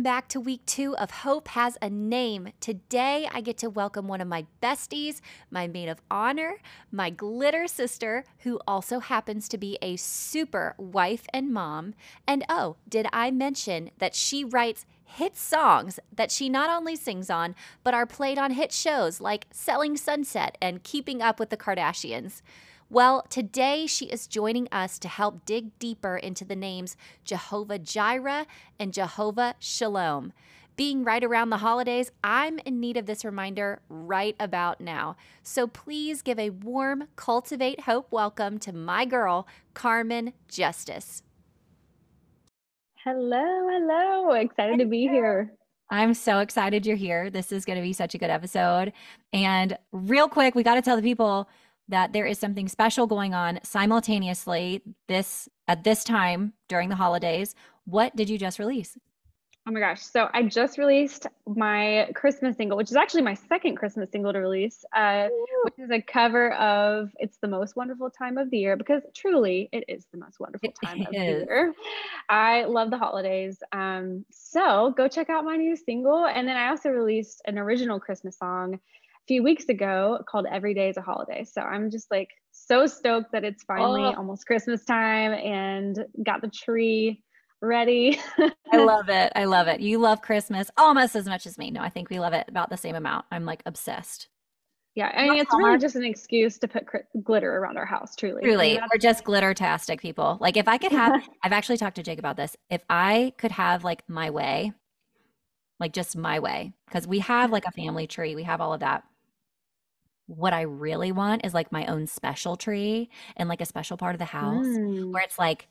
welcome back to week two of Hope Has a Name. Today, I get to welcome one of my besties, my maid of honor, my glitter sister, who also happens to be a super wife and mom. And oh, did I mention that she writes hit songs that she not only sings on, but are played on hit shows like Selling Sunset and Keeping Up with the Kardashians? Well, today she is joining us to help dig deeper into the names Jehovah Jireh and Jehovah Shalom. Being right around the holidays, I'm in need of this reminder right about now. So please give a warm Cultivate Hope welcome to my girl, Carmen Justice. Hello, hello. Excited to be here. I'm so excited you're here. This is going to be such a good episode. And real quick, we got to tell the people that there is something special going on simultaneously this at this time during the holidays. What did you just release? Oh my gosh. So I just released my Christmas single, which is actually my second Christmas single to release, uh, which is a cover of It's the Most Wonderful Time of the Year because truly it is the most wonderful time it of is. the year. I love the holidays. Um, so go check out my new single. And then I also released an original Christmas song few weeks ago called Every Day is a Holiday. So I'm just like so stoked that it's finally oh. almost Christmas time and got the tree ready. I love it. I love it. You love Christmas almost as much as me. No, I think we love it about the same amount. I'm like obsessed. Yeah, I mean, it's really just an excuse to put cr- glitter around our house, truly. Truly, we're just glitter-tastic people. Like, if I could have, I've actually talked to Jake about this. If I could have like my way, like just my way, because we have like a family tree, we have all of that what I really want is like my own special tree and like a special part of the house mm. where it's like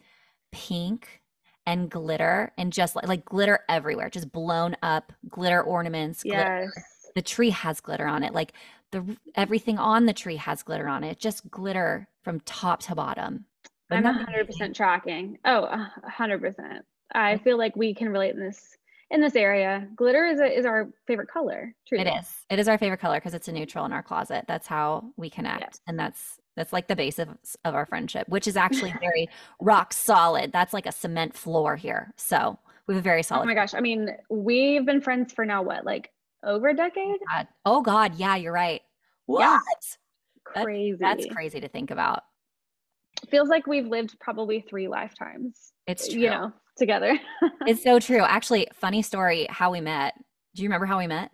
pink and glitter and just like, like glitter everywhere, just blown up glitter ornaments. Yes. Glitter. The tree has glitter on it. Like the everything on the tree has glitter on it. Just glitter from top to bottom. I'm 100% tracking. Oh, 100%. I feel like we can relate in this in this area. Glitter is a, is our favorite color. Truly. It is. It is our favorite color because it's a neutral in our closet. That's how we connect, yes. and that's that's like the base of, of our friendship, which is actually very rock solid. That's like a cement floor here. So we have a very oh solid. Oh my gosh! I mean, we've been friends for now what, like over a oh decade? God. Oh God, yeah, you're right. What? Yeah. Crazy. That's, that's crazy to think about. Feels like we've lived probably three lifetimes. It's true. You know, together. it's so true. Actually, funny story how we met. Do you remember how we met?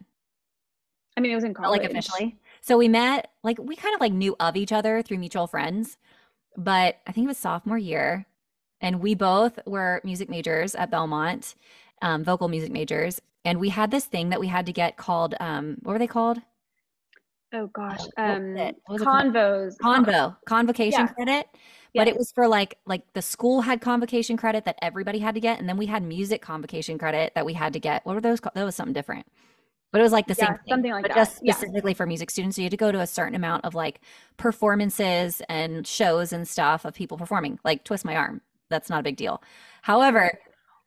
I mean, it was in college. Like officially. So we met, like, we kind of like knew of each other through mutual friends, but I think it was sophomore year. And we both were music majors at Belmont, um, vocal music majors. And we had this thing that we had to get called, um, what were they called? Oh gosh, um, convos. Convo, convocation yeah. credit but it was for like like the school had convocation credit that everybody had to get and then we had music convocation credit that we had to get. What were those that was something different. But it was like the yeah, same thing, something like but that. just specifically yeah. for music students. So you had to go to a certain amount of like performances and shows and stuff of people performing like twist my arm. That's not a big deal. However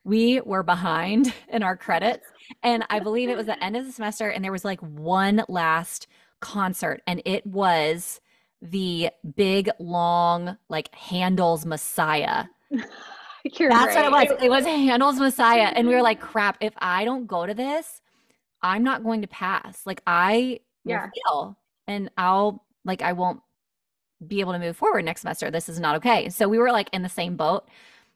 we were behind in our credits and i believe it was the end of the semester and there was like one last concert and it was the big long like Handel's Messiah. You're That's right. what it was. It was Handel's Messiah. And we were like, mm-hmm. crap, if I don't go to this, I'm not going to pass. Like I yeah. fail and I'll like I won't be able to move forward next semester. This is not okay. So we were like in the same boat.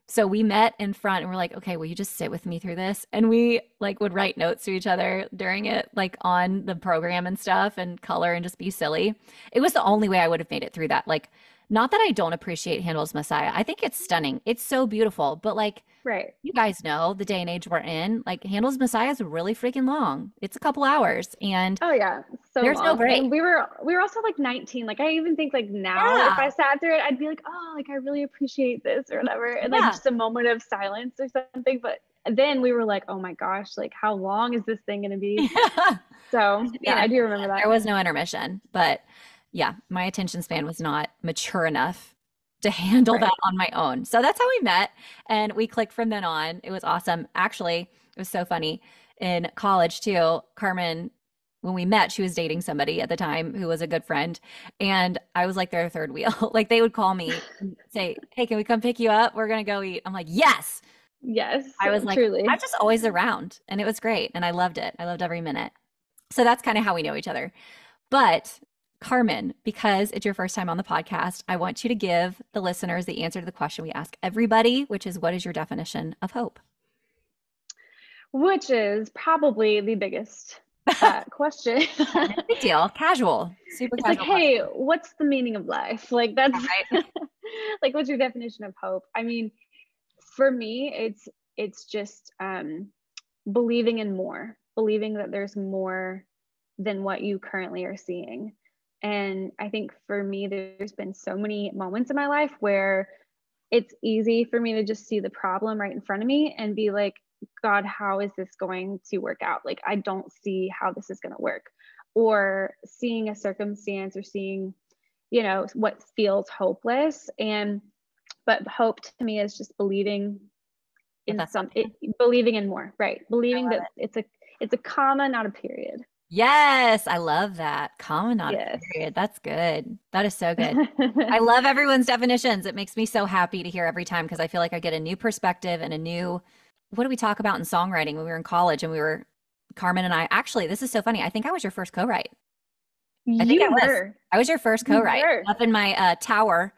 So we met in front and we're like, okay, will you just sit with me through this? And we like would write notes to each other during it, like on the program and stuff and color and just be silly. It was the only way I would have made it through that. Like not that I don't appreciate Handel's Messiah. I think it's stunning. It's so beautiful. But like, right. You guys know the day and age we're in. Like Handel's Messiah is really freaking long. It's a couple hours. And oh yeah. So there's long. no break. And we were we were also like 19. Like I even think like now yeah. if I sat through it, I'd be like, oh, like I really appreciate this or whatever. And yeah. like just a moment of silence or something. But then we were like, oh my gosh, like how long is this thing gonna be? so yeah, I do remember that. There was no intermission, but yeah, my attention span was not mature enough to handle right. that on my own. So that's how we met and we clicked from then on. It was awesome. Actually, it was so funny. In college too, Carmen when we met, she was dating somebody at the time who was a good friend. And I was like their third wheel. like they would call me and say, Hey, can we come pick you up? We're going to go eat. I'm like, Yes, Yes. I was like, truly. I'm just always around. And it was great. And I loved it. I loved every minute. So that's kind of how we know each other. But Carmen, because it's your first time on the podcast, I want you to give the listeners the answer to the question we ask everybody, which is what is your definition of hope? Which is probably the biggest uh, question. Big deal. Casual. Super it's casual. like, hey, what's the meaning of life? Like that's Right. like what's your definition of hope? I mean, for me, it's it's just um believing in more, believing that there's more than what you currently are seeing. And I think for me, there's been so many moments in my life where it's easy for me to just see the problem right in front of me and be like, God, how is this going to work out? Like, I don't see how this is going to work. Or seeing a circumstance or seeing, you know, what feels hopeless. And, but hope to me is just believing in some, it, believing in more, right? Believing that it's a, it's a comma, not a period. Yes, I love that. Common a Yes. period. That's good. That is so good. I love everyone's definitions. It makes me so happy to hear every time because I feel like I get a new perspective and a new what do we talk about in songwriting when we were in college and we were Carmen and I actually this is so funny. I think I was your first co-write. I think you I was. were. I was your first co-write were. up in my uh, tower.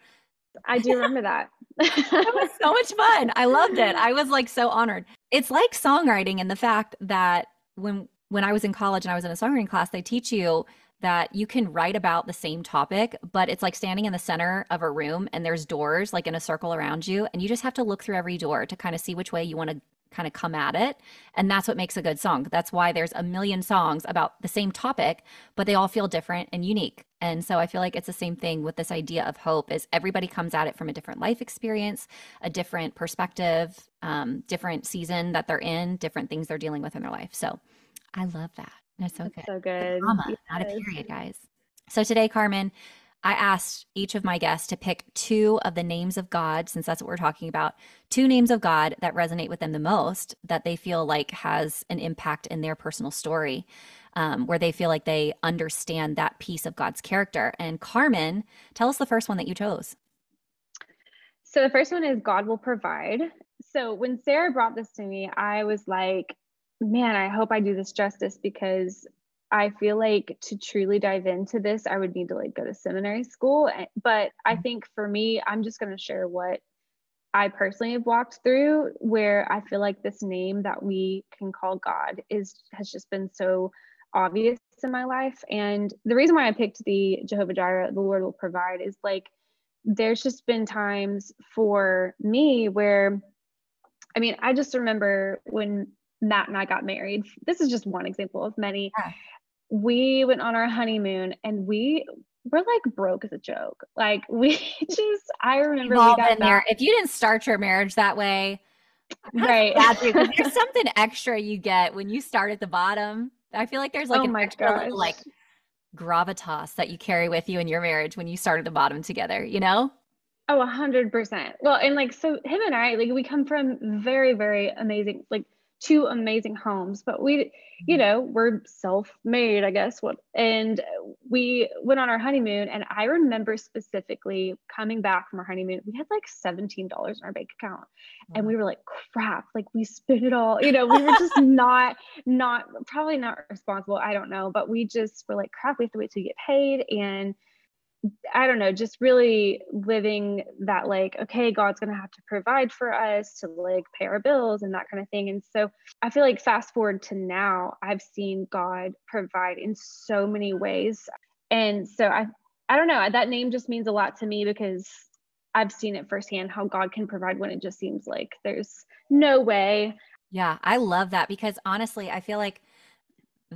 I do remember that. It was so much fun. I loved it. I was like so honored. It's like songwriting and the fact that when when I was in college and I was in a songwriting class, they teach you that you can write about the same topic, but it's like standing in the center of a room and there's doors like in a circle around you and you just have to look through every door to kind of see which way you want to kind of come at it. And that's what makes a good song. That's why there's a million songs about the same topic, but they all feel different and unique. And so I feel like it's the same thing with this idea of hope is everybody comes at it from a different life experience, a different perspective, um, different season that they're in, different things they're dealing with in their life. So I love that. That's so good. so good. Comma, not a period, guys. So today, Carmen, I asked each of my guests to pick two of the names of God, since that's what we're talking about, two names of God that resonate with them the most, that they feel like has an impact in their personal story, um, where they feel like they understand that piece of God's character. And Carmen, tell us the first one that you chose. So the first one is God will provide. So when Sarah brought this to me, I was like, man, I hope I do this justice because I feel like to truly dive into this, I would need to like go to seminary school. But I mm-hmm. think for me, I'm just going to share what I personally have walked through where I feel like this name that we can call God is has just been so obvious in my life. And the reason why I picked the Jehovah Jireh, the Lord will provide, is like there's just been times for me where I mean, I just remember when Matt and I got married. This is just one example of many. Yeah. We went on our honeymoon and we were like broke as a joke. Like we just I remember We've we all got been there. If you didn't start your marriage that way, right. bad for you, 'cause there's something extra you get when you start at the bottom. I feel like there's like oh an extra gosh. like gravitas that you carry with you in your marriage when you start at the bottom together, you know? Oh, a hundred percent. Well, and like so him and I, like we come from very, very amazing, like two amazing homes, but we, you mm-hmm. know, we're self-made, I guess. What and we went on our honeymoon, and I remember specifically coming back from our honeymoon, we had like $17 in our bank account. And we were like, crap, like we spent it all, you know, we were just not, not probably not responsible. I don't know, but we just were like, crap, we have to wait till we get paid. And I don't know, just really living that like, okay, God's gonna have to provide for us to like pay our bills and that kind of thing. And so I feel like fast forward to now, I've seen God provide in so many ways. And so I I don't know, that name just means a lot to me because I've seen it firsthand how God can provide when it just seems like there's no way. Yeah, I love that because honestly, I feel like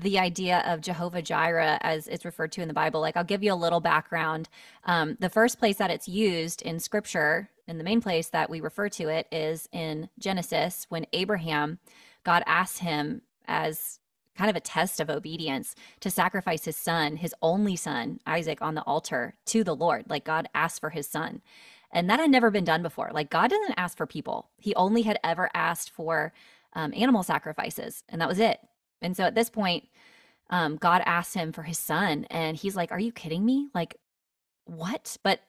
the idea of Jehovah Jireh, as it's referred to in the Bible, like I'll give you a little background. Um, the first place that it's used in scripture, and the main place that we refer to it is in Genesis when Abraham, God asked him as kind of a test of obedience to sacrifice his son, his only son, Isaac, on the altar to the Lord. Like God asked for his son. And that had never been done before. Like God doesn't ask for people, he only had ever asked for um, animal sacrifices, and that was it. And so at this point, um, God asked him for his son, and he's like, Are you kidding me? Like, what? But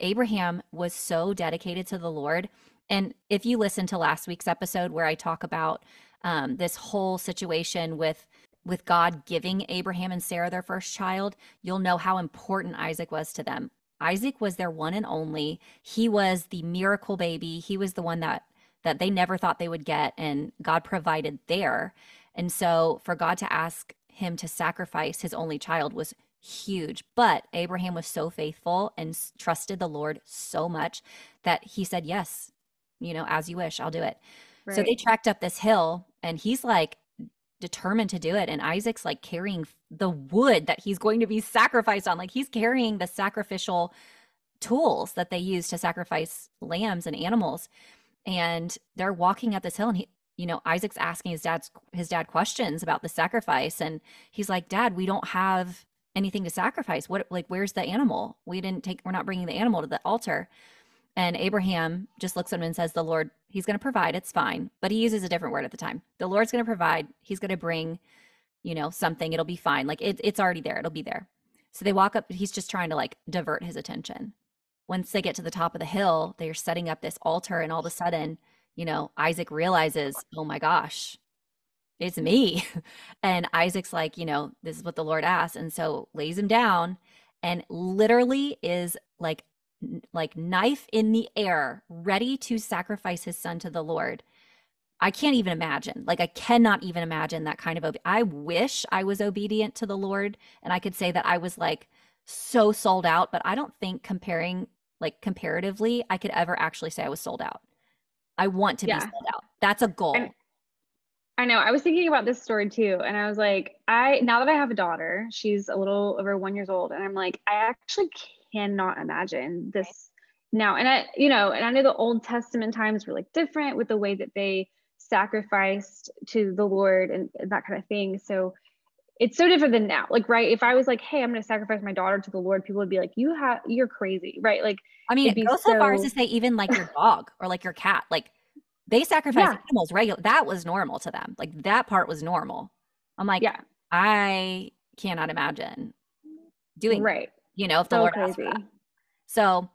Abraham was so dedicated to the Lord And if you listen to last week's episode where I talk about um, this whole situation with with God giving Abraham and Sarah their first child, you'll know how important Isaac was to them. Isaac was their one and only. He was the miracle baby. He was the one that that they never thought they would get and God provided there. And so for God to ask him to sacrifice his only child was huge. But Abraham was so faithful and trusted the Lord so much that he said, Yes, you know, as you wish, I'll do it. Right. So they tracked up this hill and he's like determined to do it. And Isaac's like carrying the wood that he's going to be sacrificed on. Like he's carrying the sacrificial tools that they use to sacrifice lambs and animals. And they're walking up this hill and he, you know, Isaac's asking his dad's his dad questions about the sacrifice. And he's like, Dad, we don't have anything to sacrifice. What like where's the animal? We didn't take we're not bringing the animal to the altar. And Abraham just looks at him and says, The Lord, he's going to provide. It's fine. But he uses a different word at the time. The Lord's going to provide. He's going to bring, you know, something. It'll be fine. Like it, it's already there. It'll be there. So they walk up. He's just trying to like divert his attention. Once they get to the top of the hill, they're setting up this altar. And all of a sudden, you know, Isaac realizes, Oh my gosh, it's me. And Isaac's like, you know, this is what the Lord asked. And so lays him down and literally is like like knife in the air, ready to sacrifice his son to the Lord. I can't even imagine. Like I cannot even imagine that kind of ob- I wish I was obedient to the Lord and I could say that I was like so sold out, but I don't think comparing like comparatively I could ever actually say I was sold out. I want to yeah. be sold out. That's a goal. And I know. I was thinking about this story too and I was like I now that I have a daughter, she's a little over 1 years old and I'm like I actually cannot imagine this now. And I, you know, and I know the Old Testament times were like different with the way that they sacrificed to the Lord and, and that kind of thing. So it's so different than now. Like, right. If I was like, hey, I'm going to sacrifice my daughter to the Lord, people would be like, you have, you're crazy. Right. Like, I mean, it goes so, far as to say, even like your dog or like your cat, like they sacrifice yeah. animals regular. That was normal to them. Like that part was normal. I'm like, yeah, I cannot imagine doing right you know, if the so Lord crazy. asks So,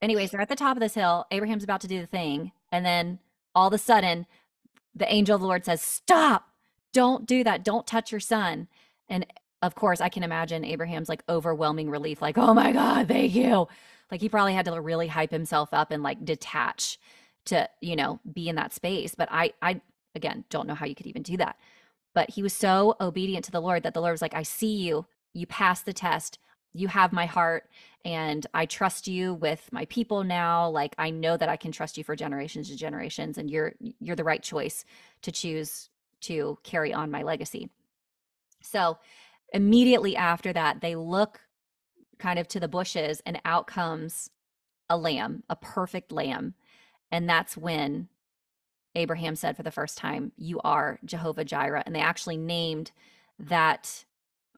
anyways, they're at the top of this hill. Abraham's about to do the thing. And then all of a sudden, the angel of the Lord says, Stop, don't do that. Don't touch your son. And of course, I can imagine Abraham's like overwhelming relief, like, Oh my God, thank you. Like he probably had to really hype himself up and like detach to, you know, be in that space. But I, I, again, don't know how you could even do that. But he was so obedient to the Lord that the Lord was like, I see you. You passed the test you have my heart and I trust you with my people now. Like I know that I can trust you for generations and generations and you're you're the right choice to choose to carry on my legacy. So immediately after that, they look kind of to the bushes and out comes a lamb, a perfect lamb. And that's when Abraham said for the first time, You are Jehovah Jireh. And they actually named that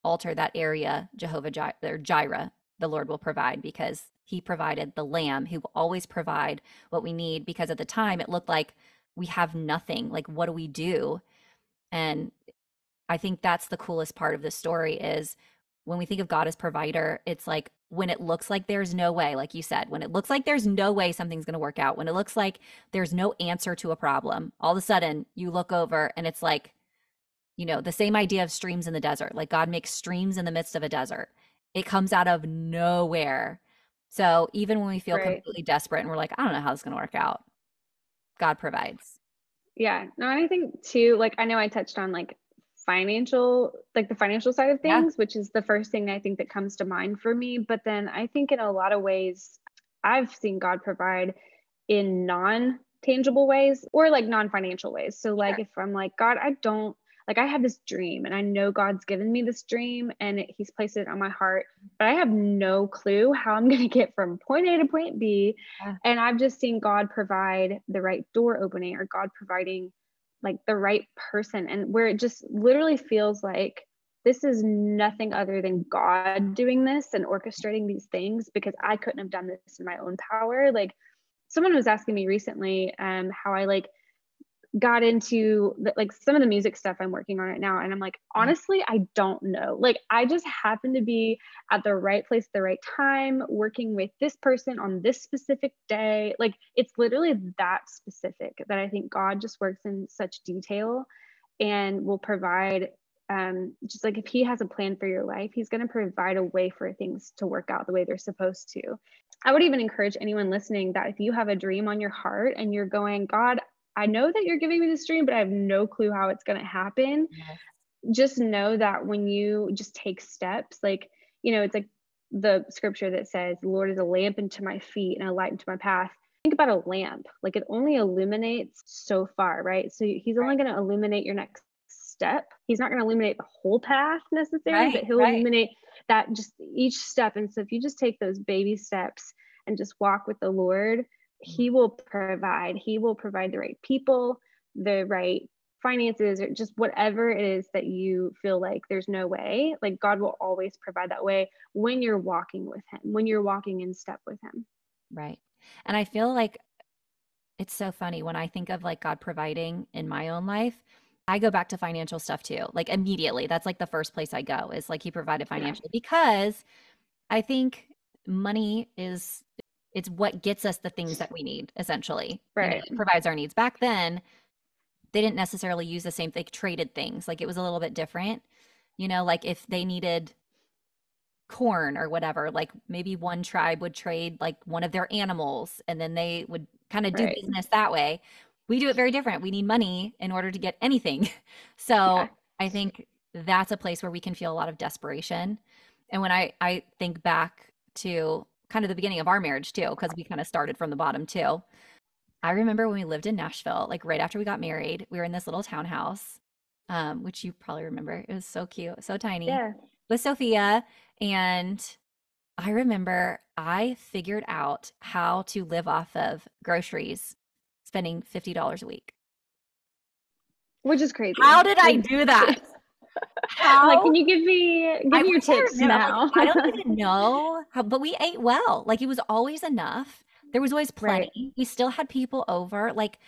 altar that area, Jehovah or Jireh, the Lord will provide because he provided the lamb who will always provide what we need because at the time it looked like we have nothing. Like what do we do? And I think that's the coolest part of the story is when we think of God as provider, it's like when it looks like there's no way, like you said, when it looks like there's no way something's going to work out, when it looks like there's no answer to a problem, all of a sudden you look over and it's like you know, the same idea of streams in the desert. Like God makes streams in the midst of a desert. It comes out of nowhere. So even when we feel right. completely desperate and we're like, I don't know how this is going to work out, God provides. Yeah. No, I think too, like, I know I touched on like financial, like the financial side of things, yeah. which is the first thing I think that comes to mind for me. But then I think in a lot of ways, I've seen God provide in non tangible ways or like non financial ways. So, like, if I'm like, God, I don't like I have this dream and I know God's given me this dream and he's placed it on my heart, but I have no clue how I'm going to get from point A to point B. Yeah. And I've just seen God provide the right door opening or God providing like the right person and where it just literally feels like this is nothing other than God doing this and orchestrating these things because I couldn't have done this in my own power. Like someone was asking me recently um, how I like got into the, like some of the music stuff I'm working on right now. And I'm like, honestly, I don't know. Like, I just happen to be at the right place at the right time, working with this person on this specific day. Like, it's literally that specific that I think God just works in such detail and will provide. Um, just like if he has a plan for your life, he's going to provide a way for things to work out the way they're supposed to. I would even encourage anyone listening that if you have a dream on your heart and you're going, God, I know that you're giving me this dream, but I have no clue how it's going to happen. Yes. Just know that when you just take steps, like, you know, it's like the scripture that says, the Lord is a lamp unto my feet and a light into my path. Think about a lamp, like it only illuminates so far, right? So he's only going to illuminate your next step. He's not going to illuminate the whole path necessarily, right, but he'll right. illuminate that just each step. And so if you just take those baby steps and just walk with the Lord, he will provide he will provide the right people the right finances or just whatever it is that you feel like there's no way like god will always provide that way when you're walking with him when you're walking in step with him. Right. And i feel like it's so funny when i think of like god providing in my own life i go back to financial stuff too like immediately. That's like the first place i go is like he provided financially yeah. because i think money is it's what gets us the things that we need essentially right you know, provides our needs. Back then they didn't necessarily use the same they traded things. Like it was a little bit different. You know like if they needed corn or whatever like maybe one tribe would trade like one of their animals and then they would kind of do right. business that way. We do it very different. We need money in order to get anything. So yeah. i think that's a place where we can feel a lot of desperation. And when i i think back to kind of the beginning of our marriage too, because we kind of started from the bottom too. I remember when we lived in Nashville, like right after we got married, we were in this little townhouse, um, which you probably remember. It was so cute, so tiny. Yeah. With Sophia. And I remember I figured out how to live off of groceries, spending $50 a week. Which is crazy. How did I do that? How? Like, can you give me give me your tips now? I don't even know how, but we ate well. Like it was always enough. There was always plenty. Right. We still had people over. Like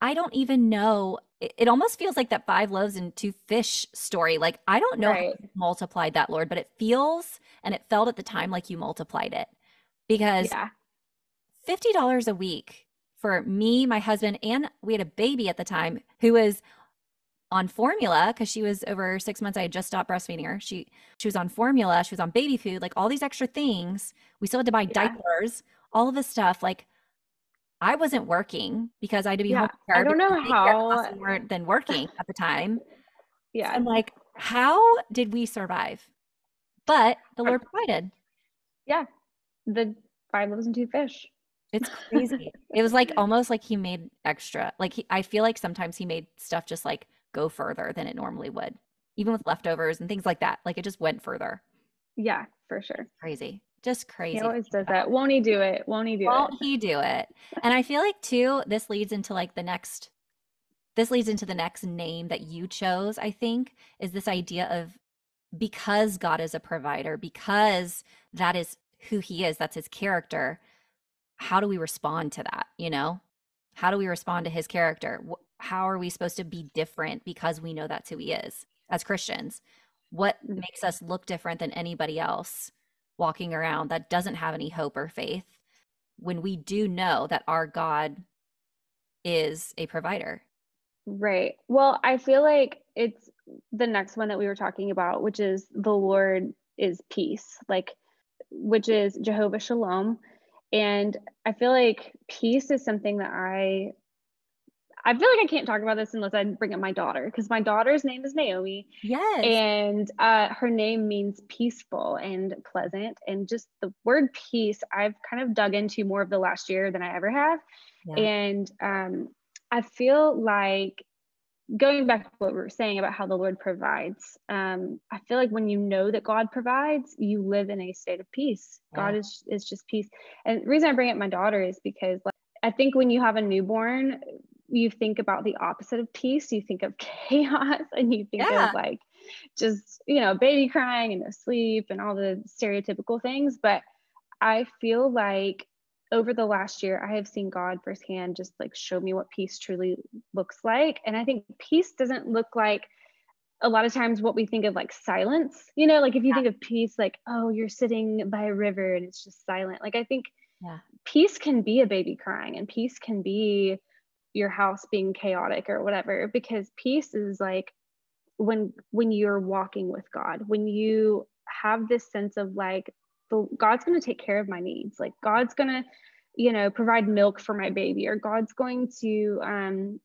I don't even know. It, it, almost feels like that five loaves and two fish story. Like I don't know right. how you multiplied that, Lord, but it feels and it felt at the time like you multiplied it because yeah. fifty dollars a week for me, my husband, and we had a baby at the time who was on formula because she was over six months. I had just stopped breastfeeding her. She she was on formula. She was on baby food. Like all these extra things. We still had to buy yeah. diapers. All of this stuff. Like I wasn't working because I had to be yeah. home. I don't know how weren't then working at the time. Yeah. So I'm like, how did we survive? But the Lord provided. Yeah. The five loaves and two fish. It's crazy. it was like almost like he made extra. Like he, I feel like sometimes he made stuff just like go further than it normally would, even with leftovers and things like that. Like it just went further. Yeah, for sure. Crazy. Just crazy. He always does that. Won't he do it? Won't he do Won't it? Won't he do it? And I feel like too, this leads into like the next this leads into the next name that you chose, I think, is this idea of because God is a provider, because that is who he is, that's his character, how do we respond to that, you know? How do we respond to his character? How are we supposed to be different because we know that's who he is as Christians? What mm. makes us look different than anybody else walking around that doesn't have any hope or faith when we do know that our God is a provider? Right. Well, I feel like it's the next one that we were talking about, which is the Lord is peace, like, which is Jehovah Shalom. And I feel like peace is something that I I feel like I can't talk about this unless I bring up my daughter because my daughter's name is Naomi. Yes. And uh, her name means peaceful and pleasant. And just the word peace, I've kind of dug into more of the last year than I ever have. Yeah. And um, I feel like going back to what we were saying about how the Lord provides, um, I feel like when you know that God provides, you live in a state of peace. Yeah. God is, is just peace. And the reason I bring up my daughter is because like, I think when you have a newborn, you think about the opposite of peace you think of chaos and you think yeah. of like just you know baby crying and asleep and all the stereotypical things but i feel like over the last year, I have seen God firsthand just like show me what peace truly looks like. And I think peace doesn't look like a lot of times what we think of like silence, you know, like if you yeah. think of peace, like, oh, you're sitting by a river and it's just silent. Like, I think yeah. peace can be a baby crying and peace can be your house being chaotic or whatever, because peace is like when when you're walking with God, when you have this sense of like the God's going to take care of my needs. Like God's going to, you know, provide milk for my baby or God's going to um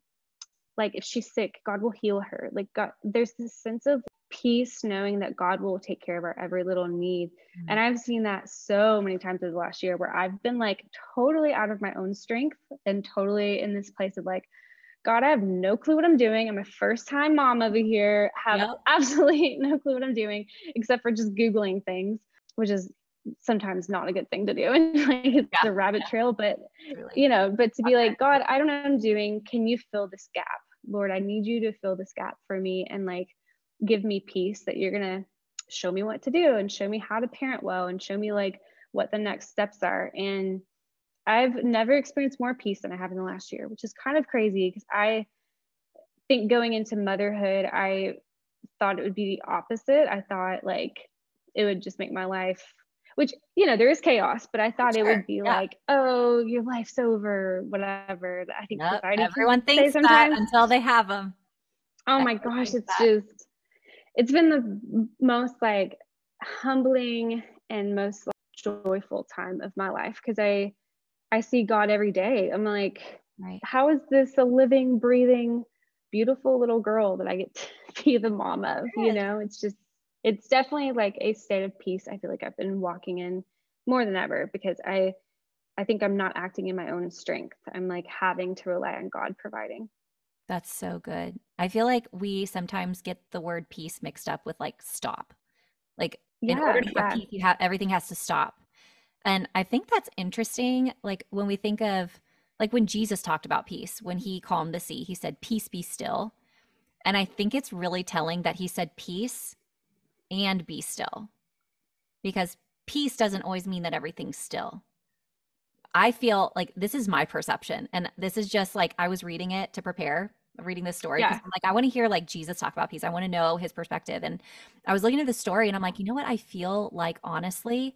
like if she's sick, God will heal her. Like God there's this sense of peace knowing that God will take care of our every little need. Mm-hmm. And I've seen that so many times this last year where I've been like totally out of my own strength and totally in this place of like God, I have no clue what I'm doing. I'm a first time mom over here, have yep. absolutely no clue what I'm doing except for just Googling things, which is sometimes not a good thing to do. And like it's yeah. a rabbit yeah. trail, but really. you know, but to be okay. like, God, I don't know what I'm doing. Can you fill this gap? Lord, I need you to fill this gap for me and like give me peace that you're going to show me what to do and show me how to parent well and show me like what the next steps are. And I've never experienced more peace than I have in the last year, which is kind of crazy because I think going into motherhood, I thought it would be the opposite. I thought like it would just make my life, which, you know, there is chaos, but I thought sure. it would be yeah. like, oh, your life's over, whatever. I think yep. everyone thinks that until they have them. Oh my gosh, it's that. just, it's been the most like humbling and most like, joyful time of my life because I, I see God every day. I'm like, right. how is this a living, breathing, beautiful little girl that I get to be the mom of? You know, it's just, it's definitely like a state of peace. I feel like I've been walking in more than ever because I, I think I'm not acting in my own strength. I'm like having to rely on God providing. That's so good. I feel like we sometimes get the word peace mixed up with like stop. Like yeah, in order to yeah. have peace, you have everything has to stop. And I think that's interesting. Like when we think of, like when Jesus talked about peace, when he calmed the sea, he said, Peace be still. And I think it's really telling that he said peace and be still because peace doesn't always mean that everything's still. I feel like this is my perception. And this is just like I was reading it to prepare reading this story yeah. like I want to hear like Jesus talk about peace. I want to know his perspective. And I was looking at the story and I'm like, you know what? I feel like honestly,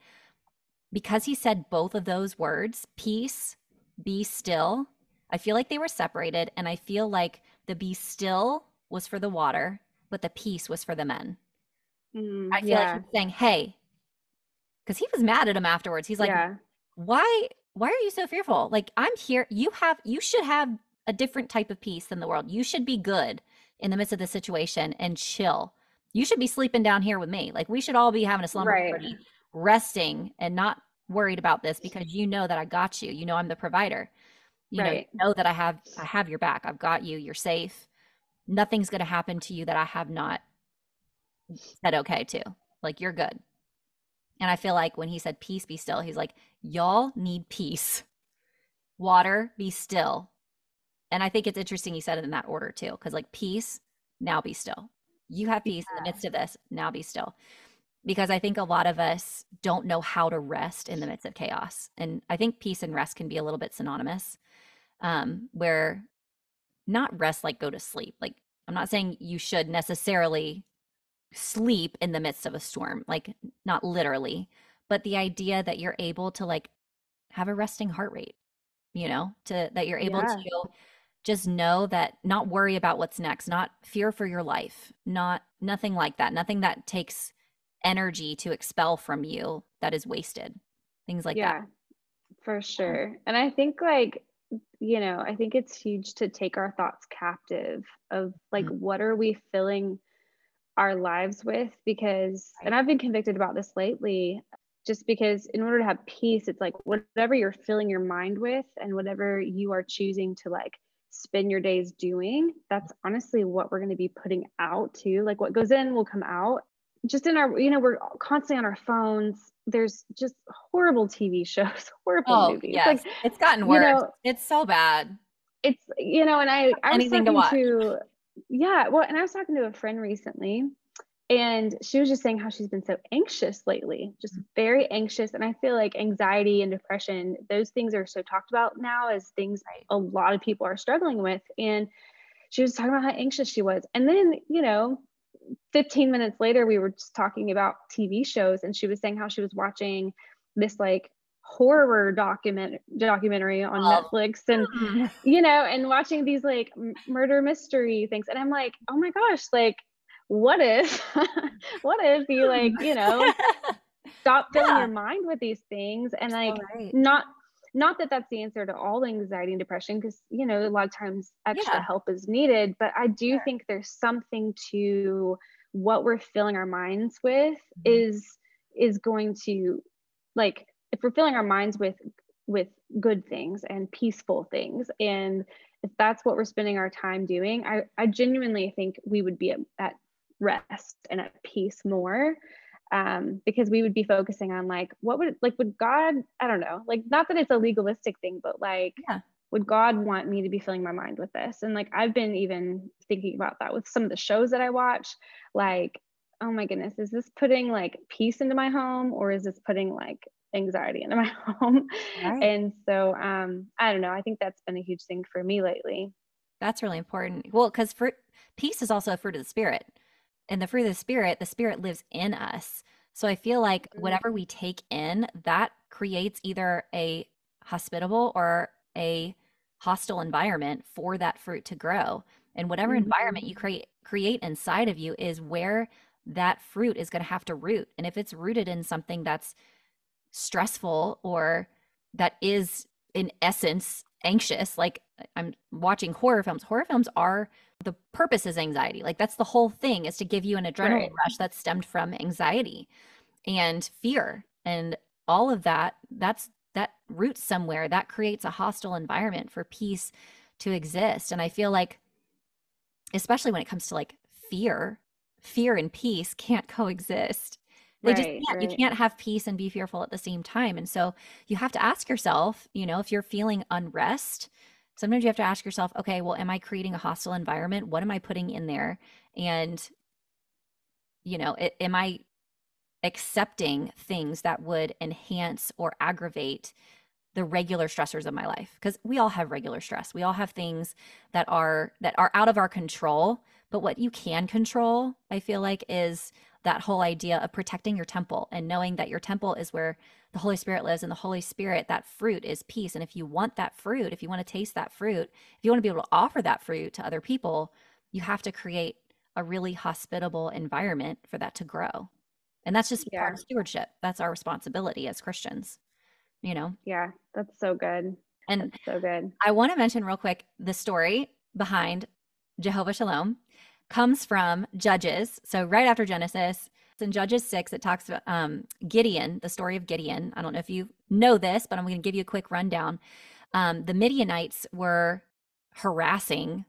because he said both of those words, peace, be still, I feel like they were separated. And I feel like the be still was for the water, but the peace was for the men. Mm, I feel yeah. like he's saying, hey, because he was mad at him afterwards. He's like, yeah. why, why are you so fearful? Like, I'm here. You have, you should have a different type of peace than the world. You should be good in the midst of the situation and chill. You should be sleeping down here with me. Like, we should all be having a slumber right. party resting and not worried about this because you know that I got you. You know I'm the provider. You right. know, know that I have I have your back. I've got you. You're safe. Nothing's going to happen to you that I have not said okay to. Like you're good. And I feel like when he said peace be still, he's like y'all need peace. Water be still. And I think it's interesting you said it in that order too cuz like peace, now be still. You have peace yeah. in the midst of this, now be still because I think a lot of us don't know how to rest in the midst of chaos. And I think peace and rest can be a little bit synonymous, um, where not rest like go to sleep. Like, I'm not saying you should necessarily sleep in the midst of a storm, like, not literally, but the idea that you're able to like have a resting heart rate, you know, to that you're able yeah. to just know that not worry about what's next, not fear for your life, not nothing like that, nothing that takes energy to expel from you that is wasted things like yeah, that for sure and i think like you know i think it's huge to take our thoughts captive of like mm-hmm. what are we filling our lives with? Because and i've been convicted about this lately just because in order to have peace it's like whatever you're filling your mind with and whatever you are choosing to like spend your days doing that's honestly what we're going to be putting out too like what goes in will come out. Just in our you know we're constantly on our phones. There's just horrible tv shows horrible oh, movies. yes. like it's gotten worse. you know, it's so bad. it's you know and i i was talking to, to yeah well and i was talking to a friend recently and she was just saying how she's been so anxious lately, just very anxious. And I feel like anxiety and depression, those things are so talked about now as things a lot of people are struggling with. And she was talking about how anxious she was. And then, you know, 15 minutes later, we were just talking about TV shows, and she was saying how she was watching this like horror document documentary on oh. Netflix and mm. you know and watching these like murder mystery things and I'm like oh my gosh like what if what if you like you know stop filling yeah. your mind with these things and like right. not not that that's the answer to all anxiety and depression because you know a lot of times extra yeah. help is needed but i do sure. think there's something to what we're filling our minds with mm-hmm. is is going to like if we're filling our minds with with good things and peaceful things and if that's what we're spending our time doing i i genuinely think we would be at, at rest and at peace more um, because we would be focusing on like what would like would god i don't know like not that it's a legalistic thing but like yeah. would god want me to be filling my mind with this? And like i've been even thinking about that with some of the shows that i watch like oh my goodness is this putting like peace into my home or is this putting like anxiety into my home? Right. and so um i don't know i think that's been a huge thing for me lately. That's really important. Well because for peace is also a fruit of the spirit and the fruit of the spirit, the spirit lives in us. So I feel like mm. whatever we take in, that creates either a hospitable or a hostile environment for that fruit to grow. And whatever mm-hmm. environment you create create inside of you is where that fruit is going to have to root. And if it's rooted in something that's stressful or that is in essence anxious, like I'm watching horror films. Horror films are the purpose is anxiety. Like that's the whole thing is to give you an adrenaline right. rush that stemmed from anxiety and fear and all of that. That's that roots somewhere that creates a hostile environment for peace to exist. And I feel like, especially when it comes to like fear, fear and peace can't coexist. They right, just can't. Right. You can't have peace and be fearful at the same time. And so you have to ask yourself, you know, if you're feeling unrest, sometimes you have to ask yourself, okay, well, am I creating a hostile environment? What am I putting in there? And, you know, it, am I accepting things that would enhance or aggravate the regular stressors of my life because we all have regular stress we all have things that are that are out of our control but what you can control i feel like is that whole idea of protecting your temple and knowing that your temple is where the Holy Spirit lives and the Holy Spirit, that fruit is peace. And if you want that fruit, if you want to taste that fruit, if you want to be able to offer that fruit to other people, you have to create a really hospitable environment for that to grow. And that's just yeah. part of stewardship. That's our responsibility as Christians, you know? Yeah, that's so good. And that's so good. I want to mention real quick the story behind Jehovah Shalom comes from Judges. So right after Genesis, in Judges 6, it talks about um, Gideon, the story of Gideon. I don't know if you know this, but I'm going to give you a quick rundown. Um, the Midianites were harassing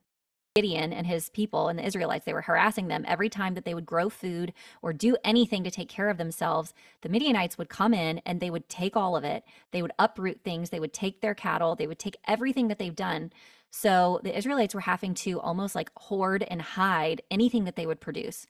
Gideon and his people and the Israelites. They were harassing them every time that they would grow food or do anything to take care of themselves. The Midianites would come in and they would take all of it. They would uproot things. They would take their cattle. They would take everything that they've done. So the Israelites were having to almost like hoard and hide anything that they would produce.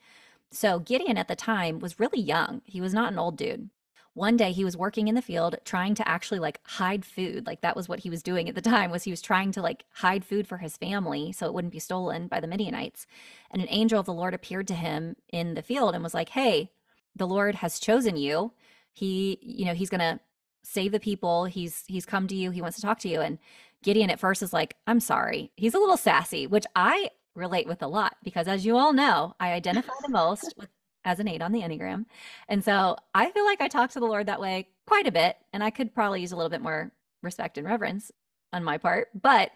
So Gideon at the time was really young. He was not an old dude. One day he was working in the field trying to actually like hide food. Like that was what he was doing at the time was he was trying to like hide food for his family so it wouldn't be stolen by the Midianites. And an angel of the Lord appeared to him in the field and was like, "Hey, the Lord has chosen you. He, you know, he's going to save the people. He's he's come to you. He wants to talk to you." And Gideon at first is like, "I'm sorry." He's a little sassy, which I relate with a lot because as you all know, I identify the most with, as an eight on the Enneagram. And so I feel like I talk to the Lord that way quite a bit. And I could probably use a little bit more respect and reverence on my part. But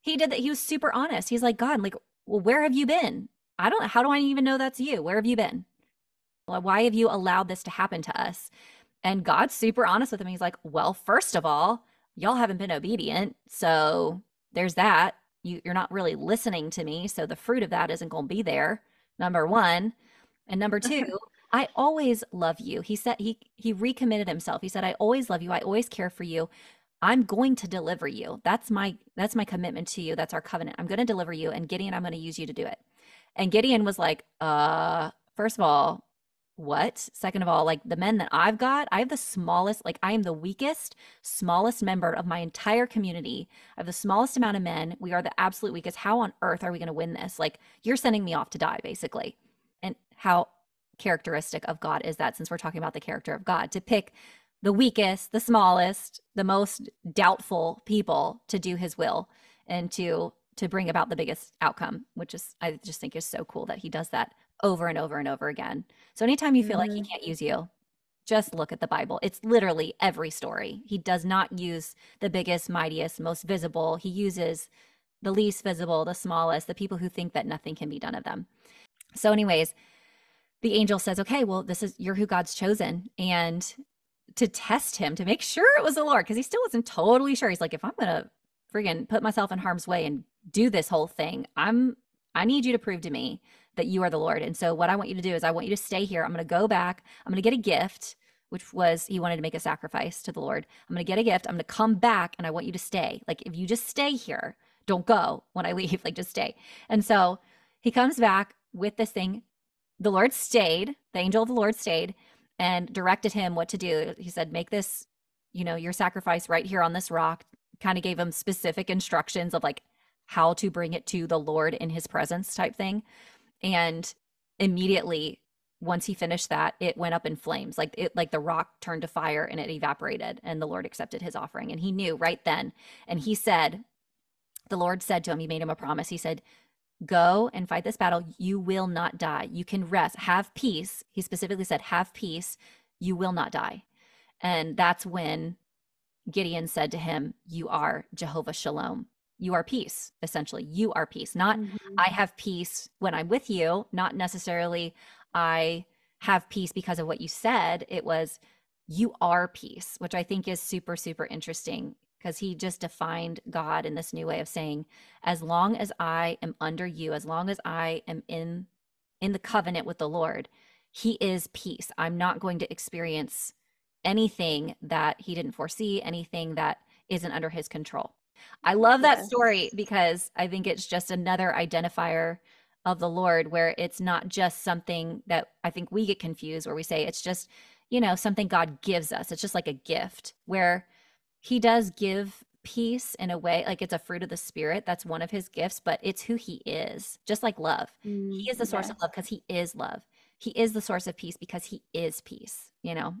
he did that. He was super honest. He's like, God, like, well, where have you been? I don't, how do I even know that's you? Where have you been? Why have you allowed this to happen to us? And God's super honest with him. He's like, well, first of all, y'all haven't been obedient. So there's that you, you're not really listening to me. So the fruit of that isn't going to be there. Number one. And number two, I always love you. He said he he recommitted himself. He said, I always love you. I always care for you. I'm going to deliver you. That's my that's my commitment to you. That's our covenant. I'm going to deliver you. And Gideon, I'm going to use you to do it. And Gideon was like, uh, first of all, what? Second of all, like the men that I've got, I have the smallest, like I am the weakest, smallest member of my entire community. I have the smallest amount of men. We are the absolute weakest. How on earth are we going to win this? Like you're sending me off to die, basically. And how characteristic of God is that since we're talking about the character of God to pick the weakest, the smallest, the most doubtful people to do his will and to to bring about the biggest outcome, which is I just think is so cool that he does that over and over and over again. So anytime you feel mm-hmm. like he mm-hmm. can't use you, just look at the Bible. It's literally every story. He does not use the biggest, mightiest, most visible. He uses the least visible, the smallest, the people who think that nothing can be done of them. So anyways, the angel says, "Okay, well, this is you're who God's chosen." And to test him to make sure it was the Lord because he still wasn't totally sure. He's like, if I'm gonna friggin' put myself in harm's way and do this whole thing, I'm I need you to prove to me that you are the Lord. And so what I want you to do is I want you to stay here. I'm gonna go back. I'm gonna get a gift, which was he wanted to make a sacrifice to the Lord. I'm gonna get a gift. I'm gonna come back and I want you to stay. Like if you just stay here, don't go when I leave, like just stay. And so he comes back with this thing. The Lord stayed, the angel of the Lord stayed and directed him what to do. He said, Make this, you know, your sacrifice right here on this rock. Kind of gave him specific instructions of like how to bring it to the Lord in his presence type thing. And immediately, once he finished that, it went up in flames. Like it like the rock turned to fire and it evaporated, and the Lord accepted his offering. And he knew right then. And he said, the Lord said to him, He made him a promise. He said, Go and fight this battle. You will not die. You can rest, have peace. He specifically said, Have peace. You will not die. And that's when Gideon said to him, You are Jehovah Shalom. You are peace, essentially. You are peace. Not mm-hmm. I have peace when I'm with you, not necessarily I have peace because of what you said. It was you are peace, which I think is super, super interesting because he just defined God in this new way of saying, as long as I am under you, as long as I am in in the covenant with the Lord, he is peace. I'm not going to experience anything that he didn't foresee, anything that isn't under his control. I love that yes. story because I think it's just another identifier of the Lord where it's not just something that I think we get confused where we say it's just, you know, something God gives us. It's just like a gift where he does give peace in a way like it's a fruit of the spirit that's one of his gifts but it's who he is just like love mm, he is the source yes. of love because he is love he is the source of peace because he is peace you know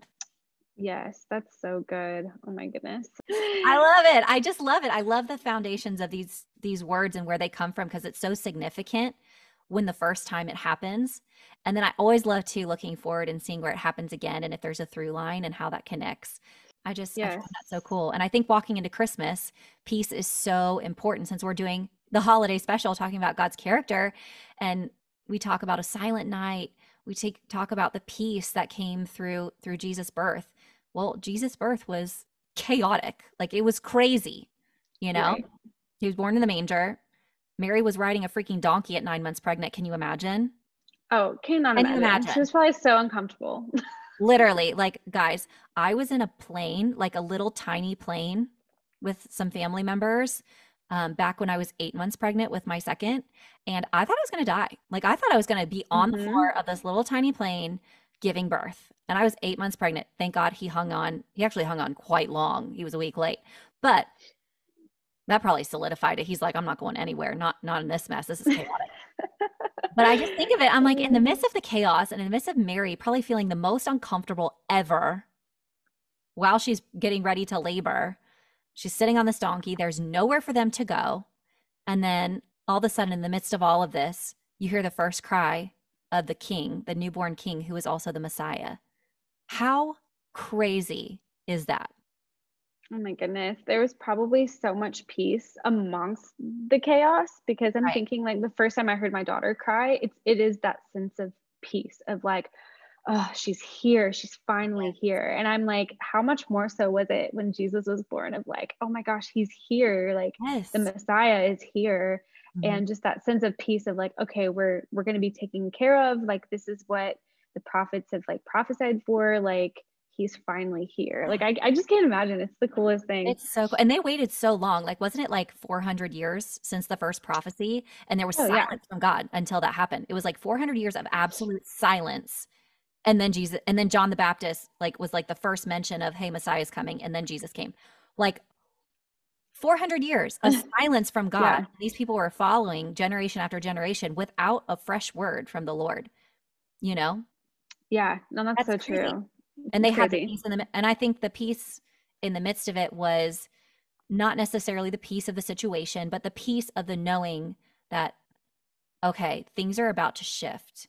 yes that's so good oh my goodness i love it i just love it i love the foundations of these these words and where they come from because it's so significant when the first time it happens and then i always love to looking forward and seeing where it happens again and if there's a through line and how that connects I just yes. I find that so cool. And I think walking into Christmas, peace is so important since we're doing the holiday special talking about God's character and we talk about a silent night. We take talk about the peace that came through through Jesus' birth. Well, Jesus' birth was chaotic. Like it was crazy, you know? Right. He was born in the manger. Mary was riding a freaking donkey at 9 months pregnant. Can you imagine? Oh, cannot Can imagine. imagine. She was probably so uncomfortable. Literally, like guys, I was in a plane, like a little tiny plane with some family members um, back when I was eight months pregnant with my second. And I thought I was going to die. Like, I thought I was going to be on mm-hmm. the floor of this little tiny plane giving birth. And I was eight months pregnant. Thank God he hung on. He actually hung on quite long. He was a week late. But that probably solidified it. He's like, I'm not going anywhere. Not not in this mess. This is chaotic. but I just think of it. I'm like, in the mm-hmm. midst of the chaos and in the midst of Mary probably feeling the most uncomfortable ever while she's getting ready to labor. She's sitting on this donkey. There's nowhere for them to go. And then all of a sudden, in the midst of all of this, you hear the first cry of the king, the newborn king, who is also the Messiah. How crazy is that? Oh my goodness. There was probably so much peace amongst the chaos because I'm right. thinking like the first time I heard my daughter cry, it's it is that sense of peace of like, oh, she's here. She's finally here. And I'm like, how much more so was it when Jesus was born of like, oh my gosh, he's here. Like yes. the Messiah is here. Mm-hmm. And just that sense of peace of like, okay, we're we're gonna be taken care of. Like this is what the prophets have like prophesied for. Like he's finally here. Like I, I just can't imagine. It's the coolest thing. It's so cool. And they waited so long. Like, wasn't it like 400 years since the first prophecy? And there was oh, silence yeah. from God until that happened. It was like 400 years of absolute silence. And then Jesus, and then John the Baptist, like, was like the first mention of, hey, Messiah is coming. And then Jesus came. Like, 400 years of silence from God. Yeah. These people were following generation after generation without a fresh word from the Lord, you know? Yeah, no, that's, that's so crazy. true. And they had the peace in the, and I think the peace in the midst of it was not necessarily the peace of the situation, but the peace of the knowing that, okay, things are about to shift.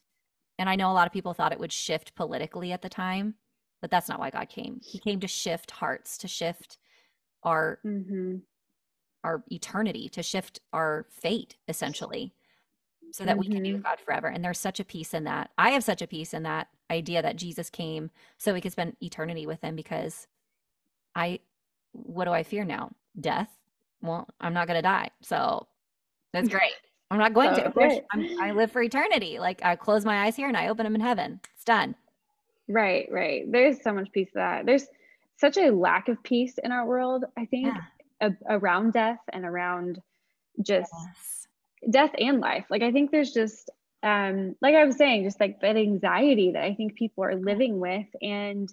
And I know a lot of people thought it would shift politically at the time, but that's not why God came. He came to shift hearts, to shift our mm-hmm. Our eternity, to shift our fate, essentially so that mm-hmm. we can be with mm-hmm. God forever. And there's such a peace in that. I have such a peace in that idea that Jesus came so we could spend eternity with him because I, what do I fear now? Death. Well, I'm not going to die. So that's great. I'm not going to. Of course, i live for eternity. Like I close my eyes here and I open them in heaven. It's done. Right, right. There's so much peace to that. There's such a lack of peace in our world, I think, yeah. A, around death and around just yes death and life. Like I think there's just um like I was saying, just like that anxiety that I think people are living with. And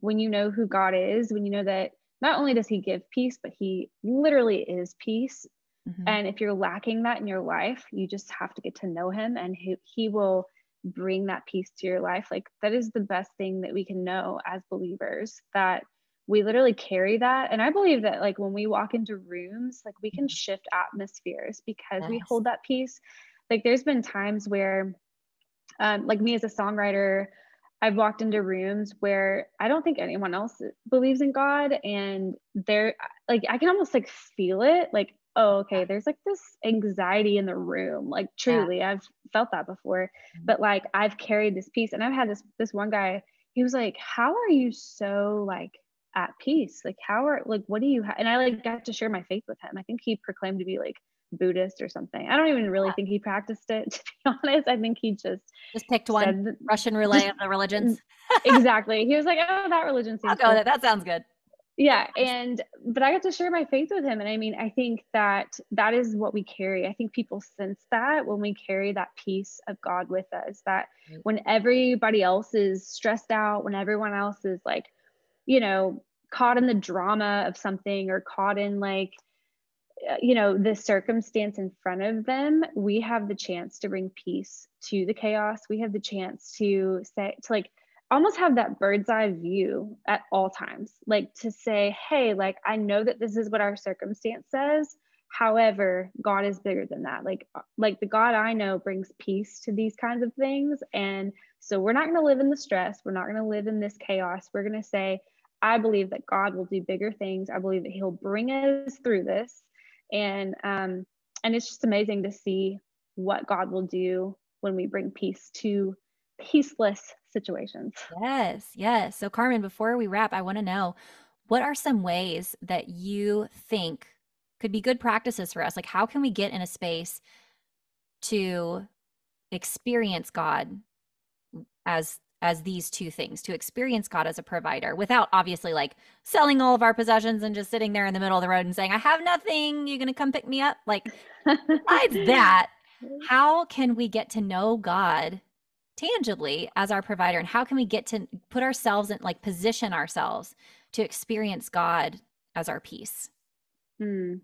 when you know who God is, when you know that not only does he give peace, but he literally is peace. Mm-hmm. And if you're lacking that in your life, you just have to get to know him and he, he will bring that peace to your life. Like that is the best thing that we can know as believers that we literally carry that and i believe that like when we walk into rooms like we can mm-hmm. shift atmospheres because we hold that peace like there's been times where um, like me as a songwriter i've walked into rooms where i don't think anyone else believes in god and they're like i can almost like feel it like oh okay there's like this anxiety in the room like truly yeah. i've felt that before mm-hmm. but like i've carried this peace and i've had this this one guy he was like how are you so like at peace like how are like what do you have and i like got to share my faith with him. I think he proclaimed to be like buddhist or something. I don't even really yeah. think he practiced it to be honest. I think he just just picked one russian relay of the religions. exactly. He was like oh that religion seems I'll go cool. that sounds good. Yeah and but i got to share my faith with him and i mean i think that that is what we carry. I think people sense that when we carry that peace of god with us that mm. when everybody else is stressed out when everyone else is like you know caught in the drama of something or caught in like uh, you know the circumstance in front of them we have the chance to bring peace to the chaos. We have the chance to say to like almost have that bird's eye view at all times. Like to say hey like i know that this is what our circumstance says. However god is bigger than that. Like uh, like the god i know brings peace to these kinds of things. And so we're not going to live in the stress. We're not going to live in this chaos. We're going to say I believe that God will do bigger things. I believe that He'll bring us through this, and um, and it's just amazing to see what God will do when we bring peace to peaceless situations. Yes, yes. So Carmen, before we wrap, I want to know what are some ways that you think could be good practices for us? Like, how can we get in a space to experience God as as these two things to experience God as a provider without obviously like selling all of our possessions and just sitting there in the middle of the road and saying, I have nothing. You're going to come pick me up. Like, besides that, how can we get to know God tangibly as our provider? And how can we get to put ourselves in like position ourselves to experience God as our peace? Hmm.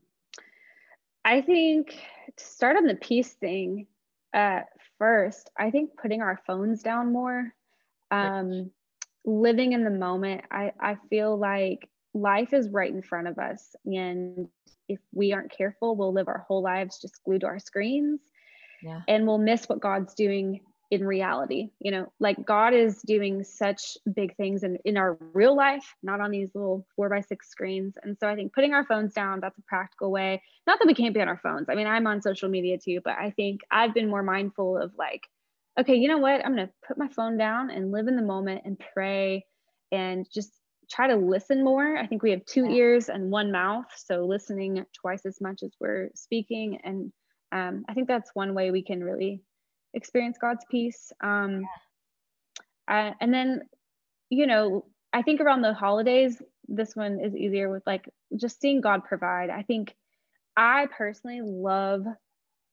I think to start on the peace thing, uh, first, I think putting our phones down more um, living in the moment I, I feel like life is right in front of us. And if we aren't careful we'll live our whole lives just glued to our screens yeah. and we'll miss what god's doing in reality. You know like god is doing such big things in, in our real life not on these little four by six screens. And so i think putting our phones down that's a practical way. Not that we can't be on our phones. I mean i'm on social media too but i think i've been more mindful of like okay, you know what? I'm going to put my phone down and live in the moment and pray and just try to listen more. I think we have two ears and one mouth, so listening twice as much as we're speaking. And um, I think that's one way we can really experience God's peace. Um, uh, and then, you know, I think around the holidays, this one is easier with like just seeing God provide. I think I personally love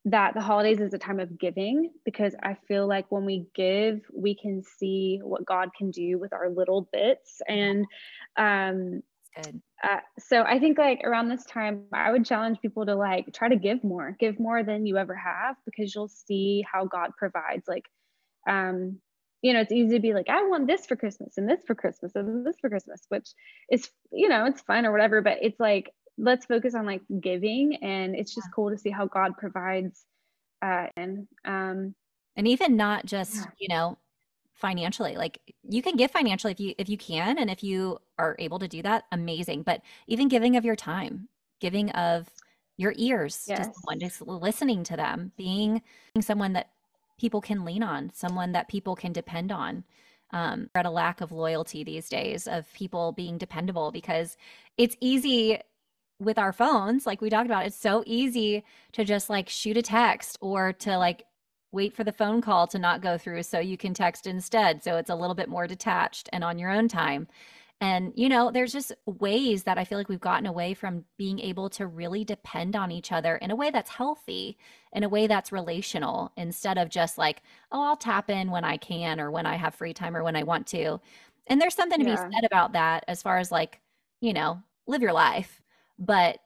that the holidays is a time of giving because I feel like when we give, we can see what God can do with our little bits. And um. Uh, so I think like around this time, I would challenge people to like try to give more, give more than you ever have because you'll see how God provides. Like, um, you know, it's easy to be like, I want this for Christmas and this for Christmas and this for Christmas, which is, you know, it's fun or whatever, but it's like let's focus on like giving and it's just cool to see how god provides uh and um and even not just yeah. you know financially like you can give financially if you if you can and if you are able to do that amazing but even giving of your time giving of your ears yes. to someone just listening to them being someone that people can lean on someone that people can depend on um, we're at a lack of loyalty these days of people being dependable because it's easy with our phones, like we talked about, it's so easy to just like shoot a text or to like wait for the phone call to not go through so you can text instead. So it's a little bit more detached and on your own time. And, you know, there's just ways that I feel like we've gotten away from being able to really depend on each other in a way that's healthy, in a way that's relational, instead of just like, oh, I'll tap in when I can or when I have free time or when I want to. And there's something to yeah. be said about that as far as like, you know, live your life but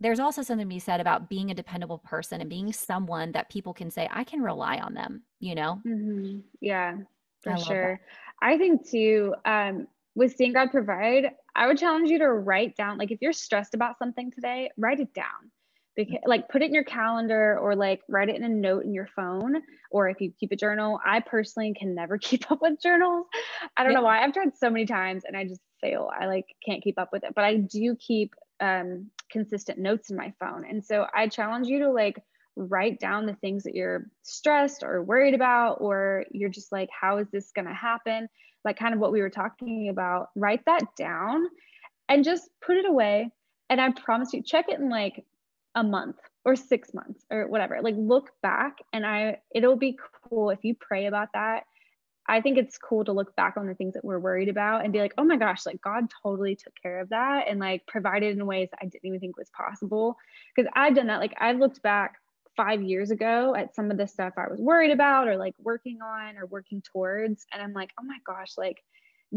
there's also something to be said about being a dependable person and being someone that people can say, I can rely on them, you know? Mm-hmm. Yeah, for I sure. I think too, um, with seeing God provide, I would challenge you to write down, like if you're stressed about something today, write it down. Because, like put it in your calendar or like write it in a note in your phone or if you keep a journal i personally can never keep up with journals i don't know why i've tried so many times and i just fail i like can't keep up with it but i do keep um, consistent notes in my phone. And so I challenge you to like write down the things that you're stressed or worried about, or you're just like, how is this going to happen? Like, kind of what we were talking about. Write that down and just put it away. And I promise you, check it in like a month or six months or whatever. Like, look back and I, it'll be cool if you pray about that I think it's cool to look back on the things that we're worried about and be like, oh my gosh, like God totally took care of that and like provided in ways that I didn't even think was possible. Because I've done that. Like I've looked back five years ago at some of the stuff I was worried about or like working on or working towards. And I'm like, oh my gosh, like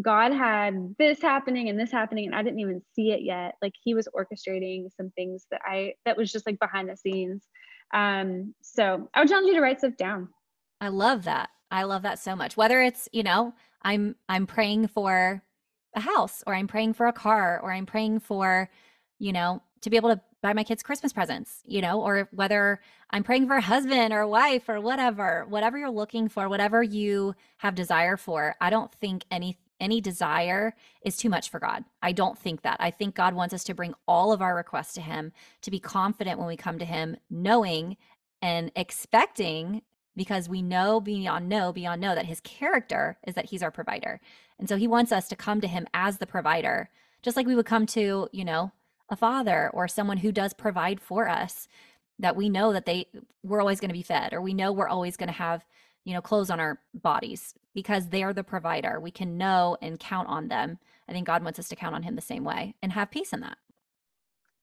God had this happening and this happening and I didn't even see it yet. Like he was orchestrating some things that I that was just like behind the scenes. Um, so I would challenge you to write stuff down. I love that. I love that so much. Whether it's, you know, I'm I'm praying for a house or I'm praying for a car or I'm praying for, you know, to be able to buy my kids Christmas presents, you know, or whether I'm praying for a husband or a wife or whatever, whatever you're looking for, whatever you have desire for. I don't think any any desire is too much for God. I don't think that. I think God wants us to bring all of our requests to him, to be confident when we come to him, knowing and expecting because we know beyond know beyond know that his character is that he's our provider. And so he wants us to come to him as the provider, just like we would come to, you know, a father or someone who does provide for us that we know that they we're always going to be fed or we know we're always going to have, you know, clothes on our bodies because they're the provider. We can know and count on them. I think God wants us to count on him the same way and have peace in that.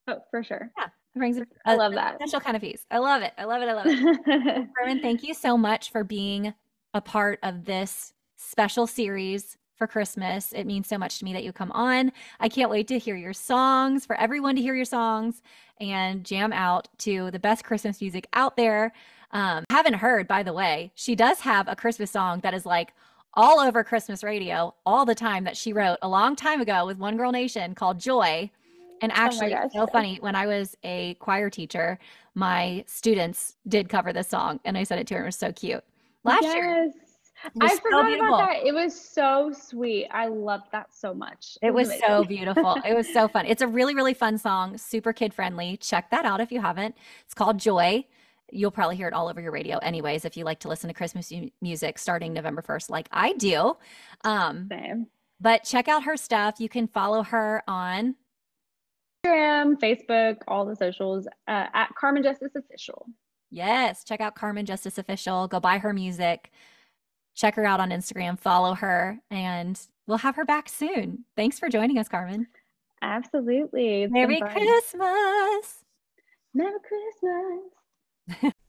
Oh, for sure. Yeah. Brings a, I love that special kind of peace. I love it. I love it. I love it. Carmen, thank you so much for being a part of this special series for Christmas. It means so much to me that you come on. I can't wait to hear your songs, for everyone to hear your songs and jam out to the best Christmas music out there. Um, haven't heard, by the way, she does have a Christmas song that is like all over Christmas radio all the time that she wrote a long time ago with One Girl Nation called Joy. And oh actually, oh so funny. When I was a choir teacher, my students did cover this song, and I said it to her. It was so cute. Last yes. year, I forgot so about that. It was so sweet. I loved that so much. It, it was, was so beautiful. it was so fun. It's a really, really fun song, super kid friendly. Check that out if you haven't. It's called Joy. You'll probably hear it all over your radio, anyways, if you like to listen to Christmas music starting November 1st, like I do. Um, Same. But check out her stuff. You can follow her on Instagram, Facebook, all the socials uh, at Carmen Justice Official. Yes, check out Carmen Justice Official. Go buy her music. Check her out on Instagram, follow her, and we'll have her back soon. Thanks for joining us, Carmen. Absolutely. Merry Christmas. Merry Christmas.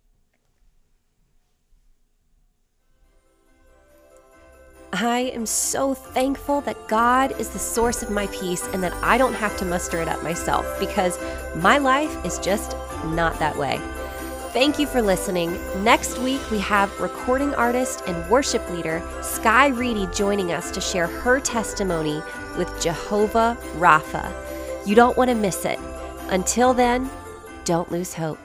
I am so thankful that God is the source of my peace and that I don't have to muster it up myself because my life is just not that way. Thank you for listening. Next week, we have recording artist and worship leader Sky Reedy joining us to share her testimony with Jehovah Rapha. You don't want to miss it. Until then, don't lose hope.